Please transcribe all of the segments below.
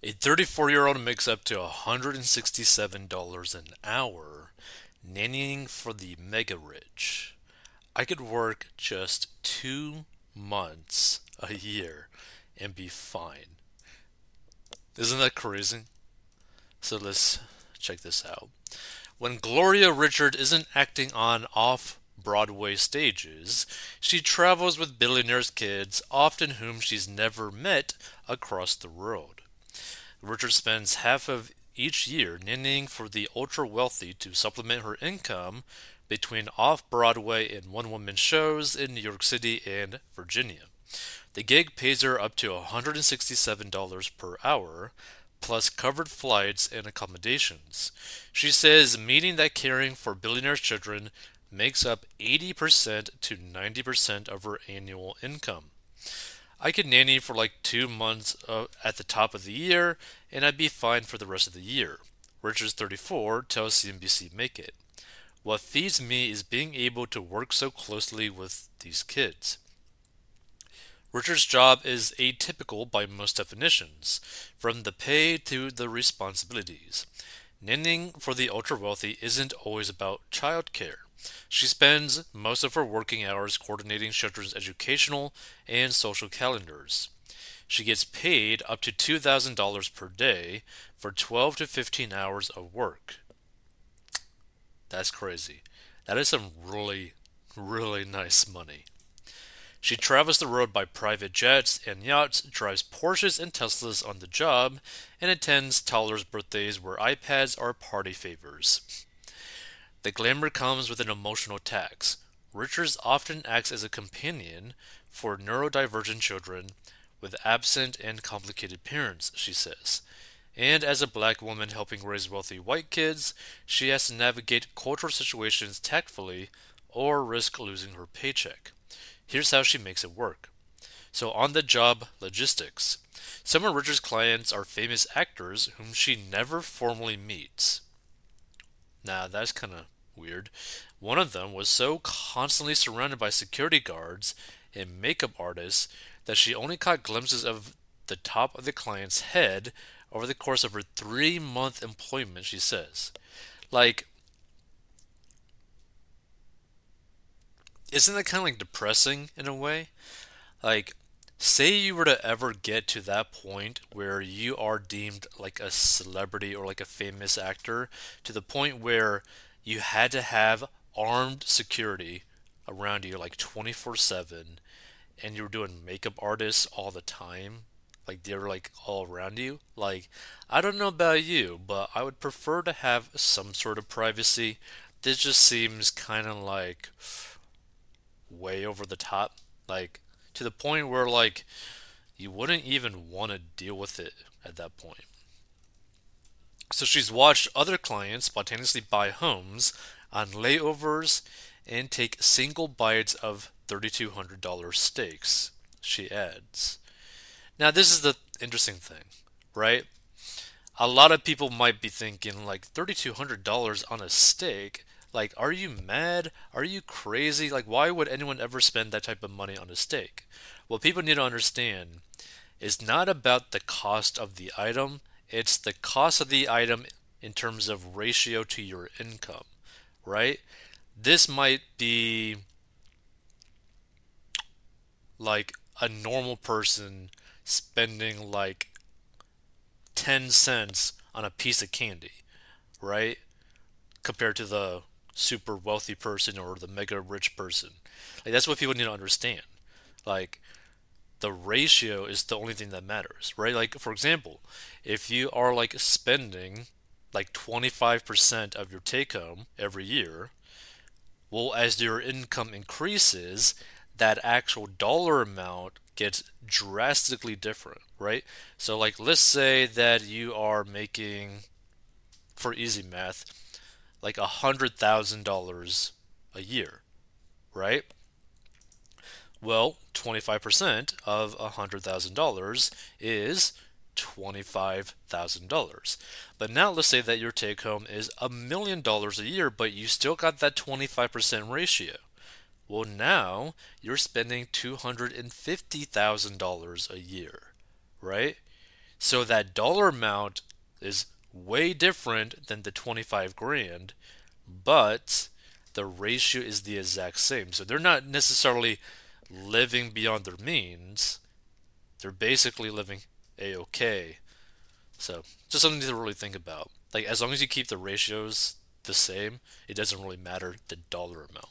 A 34 year old makes up to $167 an hour nannying for the mega rich. I could work just two months a year and be fine. Isn't that crazy? So let's check this out. When Gloria Richard isn't acting on off Broadway stages, she travels with billionaires' kids, often whom she's never met, across the world. Richard spends half of each year nannying for the ultra wealthy to supplement her income between off Broadway and one woman shows in New York City and Virginia. The gig pays her up to $167 per hour, plus covered flights and accommodations. She says meeting that caring for billionaires' children makes up 80% to 90% of her annual income. I could nanny for like two months uh, at the top of the year, and I'd be fine for the rest of the year. Richards 34 tells CNBC Make It. What feeds me is being able to work so closely with these kids. Richard's job is atypical by most definitions, from the pay to the responsibilities. Nannying for the ultra wealthy isn't always about childcare. She spends most of her working hours coordinating children's educational and social calendars. She gets paid up to $2,000 per day for 12 to 15 hours of work. That's crazy. That is some really, really nice money. She travels the road by private jets and yachts, drives Porsches and Teslas on the job, and attends toddlers' birthdays where iPads are party favors. The glamour comes with an emotional tax. Richards often acts as a companion for neurodivergent children with absent and complicated parents, she says. And as a black woman helping raise wealthy white kids, she has to navigate cultural situations tactfully or risk losing her paycheck. Here's how she makes it work. So, on the job logistics. Some of Richards' clients are famous actors whom she never formally meets. Now, that's kind of weird. One of them was so constantly surrounded by security guards and makeup artists that she only caught glimpses of the top of the client's head over the course of her three month employment, she says. Like, isn't that kind of like depressing in a way? Like, say you were to ever get to that point where you are deemed like a celebrity or like a famous actor to the point where you had to have armed security around you like 24 7 and you were doing makeup artists all the time like they were like all around you? Like i don't know about you but i would prefer to have some sort of privacy. This just seems kind of like way over the top. Like to the point where like you wouldn't even want to deal with it at that point so she's watched other clients spontaneously buy homes on layovers and take single bites of $3,200 steaks, she adds. Now, this is the interesting thing, right? A lot of people might be thinking, like, $3,200 on a steak? Like, are you mad? Are you crazy? Like, why would anyone ever spend that type of money on a steak? What people need to understand is not about the cost of the item, it's the cost of the item in terms of ratio to your income, right? This might be like a normal person spending like 10 cents on a piece of candy, right? Compared to the super wealthy person or the mega rich person. Like that's what people need to understand. Like the ratio is the only thing that matters, right? Like for example, if you are like spending like 25% of your take home every year, well as your income increases, that actual dollar amount gets drastically different, right? So like let's say that you are making for easy math like a hundred thousand dollars a year, right? Well, 25% of $100,000 is $25,000. But now let's say that your take home is a million dollars a year, but you still got that 25% ratio. Well, now you're spending $250,000 a year, right? So that dollar amount is way different than the 25 grand, but the ratio is the exact same. So they're not necessarily living beyond their means. They're basically living a okay. So just something to really think about. Like as long as you keep the ratios the same, it doesn't really matter the dollar amount.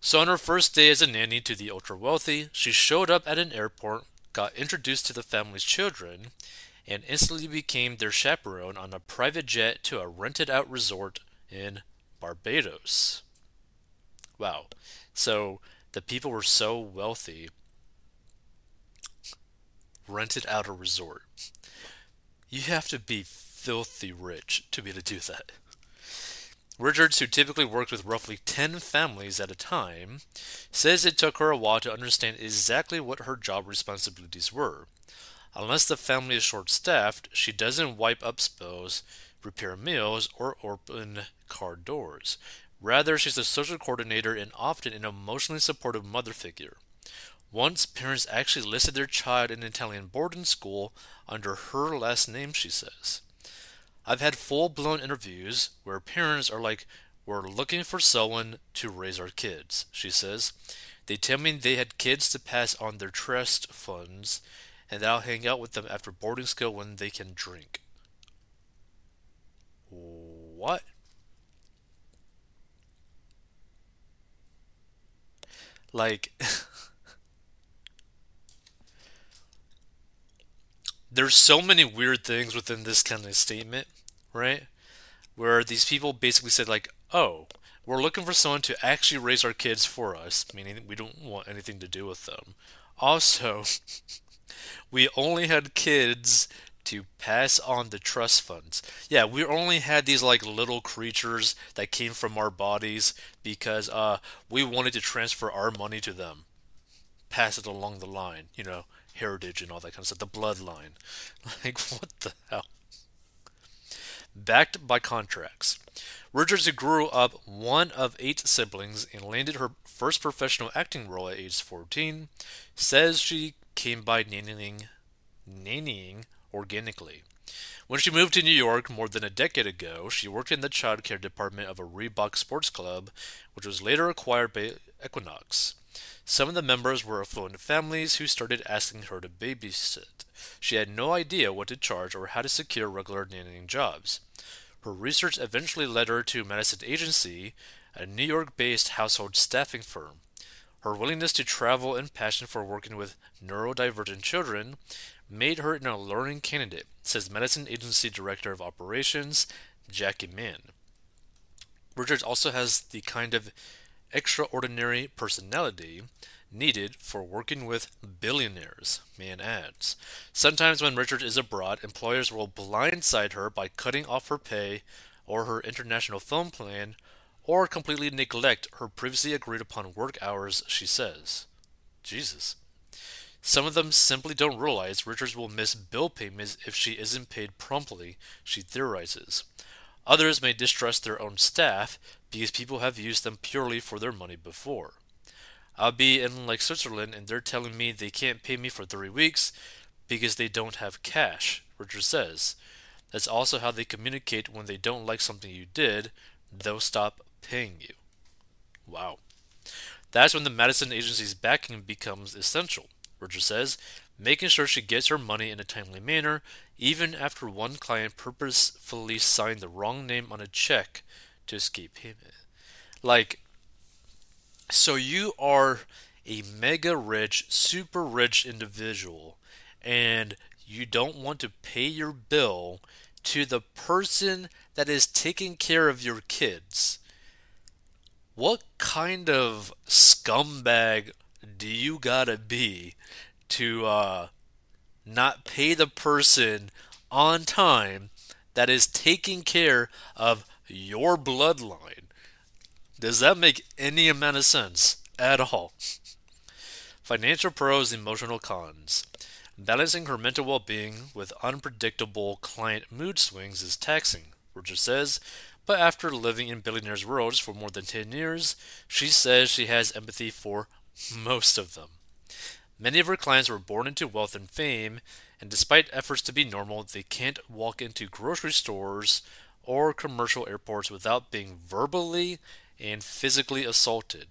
So on her first day as a nanny to the ultra wealthy, she showed up at an airport, got introduced to the family's children, and instantly became their chaperone on a private jet to a rented out resort in Barbados. Wow. So the people were so wealthy, rented out a resort. You have to be filthy rich to be able to do that. Richards, who typically worked with roughly 10 families at a time, says it took her a while to understand exactly what her job responsibilities were. Unless the family is short staffed, she doesn't wipe up spills, prepare meals, or open car doors. Rather, she's a social coordinator and often an emotionally supportive mother figure. Once, parents actually listed their child in an Italian boarding school under her last name, she says. I've had full blown interviews where parents are like, We're looking for someone to raise our kids, she says. They tell me they had kids to pass on their trust funds, and that I'll hang out with them after boarding school when they can drink. What? Like, there's so many weird things within this kind of statement, right? Where these people basically said, like, oh, we're looking for someone to actually raise our kids for us, meaning we don't want anything to do with them. Also, we only had kids to pass on the trust funds. Yeah, we only had these like little creatures that came from our bodies because uh we wanted to transfer our money to them. Pass it along the line, you know, heritage and all that kind of stuff, the bloodline. Like what the hell? Backed by contracts. Richards, grew up one of eight siblings and landed her first professional acting role at age 14, says she came by nannying, nannying organically. When she moved to New York more than a decade ago, she worked in the child care department of a Reebok sports club, which was later acquired by Equinox. Some of the members were affluent families who started asking her to babysit. She had no idea what to charge or how to secure regular nannying jobs. Her research eventually led her to Madison Agency, a New York based household staffing firm. Her willingness to travel and passion for working with neurodivergent children made her an alluring candidate, says Madison Agency Director of Operations, Jackie Mann. Richards also has the kind of extraordinary personality needed for working with billionaires, Mann adds. Sometimes when Richards is abroad, employers will blindside her by cutting off her pay or her international film plan or completely neglect her previously agreed upon work hours, she says. Jesus. Some of them simply don't realize Richards will miss bill payments if she isn't paid promptly, she theorizes. Others may distrust their own staff because people have used them purely for their money before. I'll be in like Switzerland and they're telling me they can't pay me for three weeks because they don't have cash, Richards says. That's also how they communicate when they don't like something you did, they'll stop paying you. Wow. That's when the Madison agency's backing becomes essential. Richard says, making sure she gets her money in a timely manner, even after one client purposefully signed the wrong name on a check to escape payment. Like, so you are a mega rich, super rich individual, and you don't want to pay your bill to the person that is taking care of your kids. What kind of scumbag do you gotta be to uh, not pay the person on time that is taking care of your bloodline? Does that make any amount of sense at all? Financial pros, emotional cons. Balancing her mental well being with unpredictable client mood swings is taxing, Richard says, but after living in billionaires' worlds for more than 10 years, she says she has empathy for most of them. Many of her clients were born into wealth and fame, and despite efforts to be normal, they can't walk into grocery stores or commercial airports without being verbally and physically assaulted.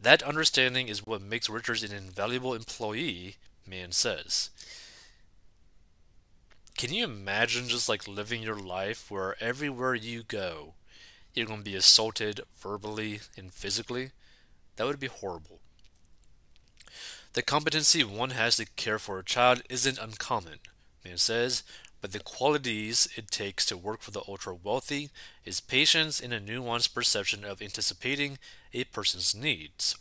That understanding is what makes Richards an invaluable employee, Mann says. Can you imagine just like living your life where everywhere you go, you're going to be assaulted verbally and physically? That would be horrible. The competency one has to care for a child isn't uncommon, Mann says, but the qualities it takes to work for the ultra wealthy is patience and a nuanced perception of anticipating a person's needs.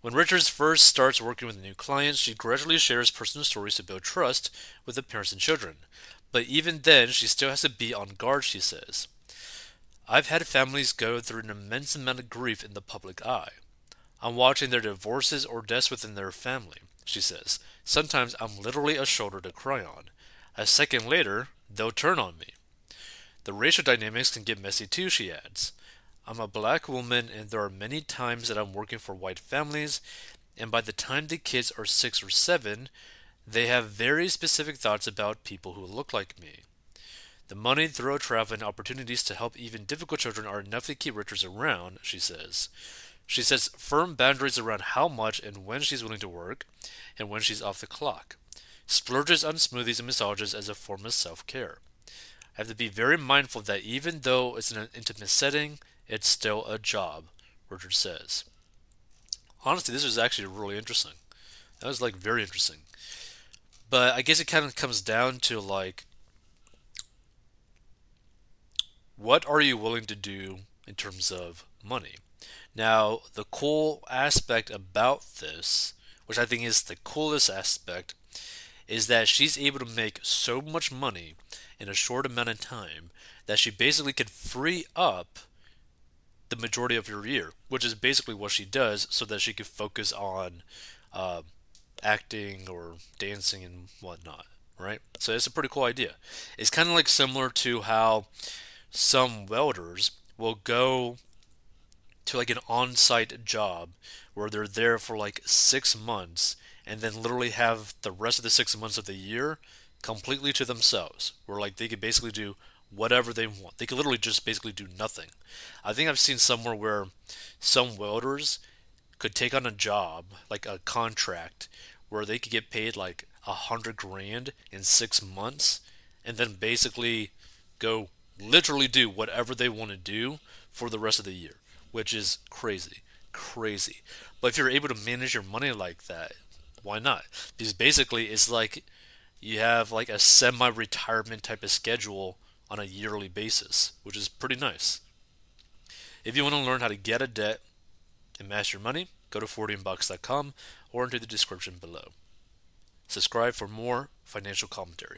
When Richards first starts working with new clients, she gradually shares personal stories to build trust with the parents and children. But even then, she still has to be on guard, she says. I've had families go through an immense amount of grief in the public eye. I'm watching their divorces or deaths within their family, she says. Sometimes I'm literally a shoulder to cry on. A second later, they'll turn on me. The racial dynamics can get messy too, she adds. I'm a black woman, and there are many times that I'm working for white families, and by the time the kids are six or seven, they have very specific thoughts about people who look like me. The money, thorough travel, and opportunities to help even difficult children are enough to keep Richards around, she says. She sets firm boundaries around how much and when she's willing to work, and when she's off the clock. Splurges on smoothies and massages as a form of self care. I have to be very mindful that even though it's an intimate setting, it's still a job, Richard says. Honestly, this was actually really interesting. That was like very interesting. But I guess it kind of comes down to like, what are you willing to do in terms of money? Now, the cool aspect about this, which I think is the coolest aspect, is that she's able to make so much money in a short amount of time that she basically could free up the majority of your year, which is basically what she does, so that she could focus on uh, acting or dancing and whatnot, right? So it's a pretty cool idea. It's kind of like similar to how some welders will go to like an on-site job where they're there for like six months and then literally have the rest of the six months of the year completely to themselves, where like they could basically do whatever they want. They could literally just basically do nothing. I think I've seen somewhere where some welders could take on a job, like a contract, where they could get paid like a hundred grand in six months, and then basically go literally do whatever they want to do for the rest of the year, which is crazy, crazy. But if you're able to manage your money like that, why not? Because basically, it's like you have like a semi-retirement type of schedule on a yearly basis, which is pretty nice. If you want to learn how to get a debt and master your money, go to 4dmbox.com or into the description below. Subscribe for more financial commentary.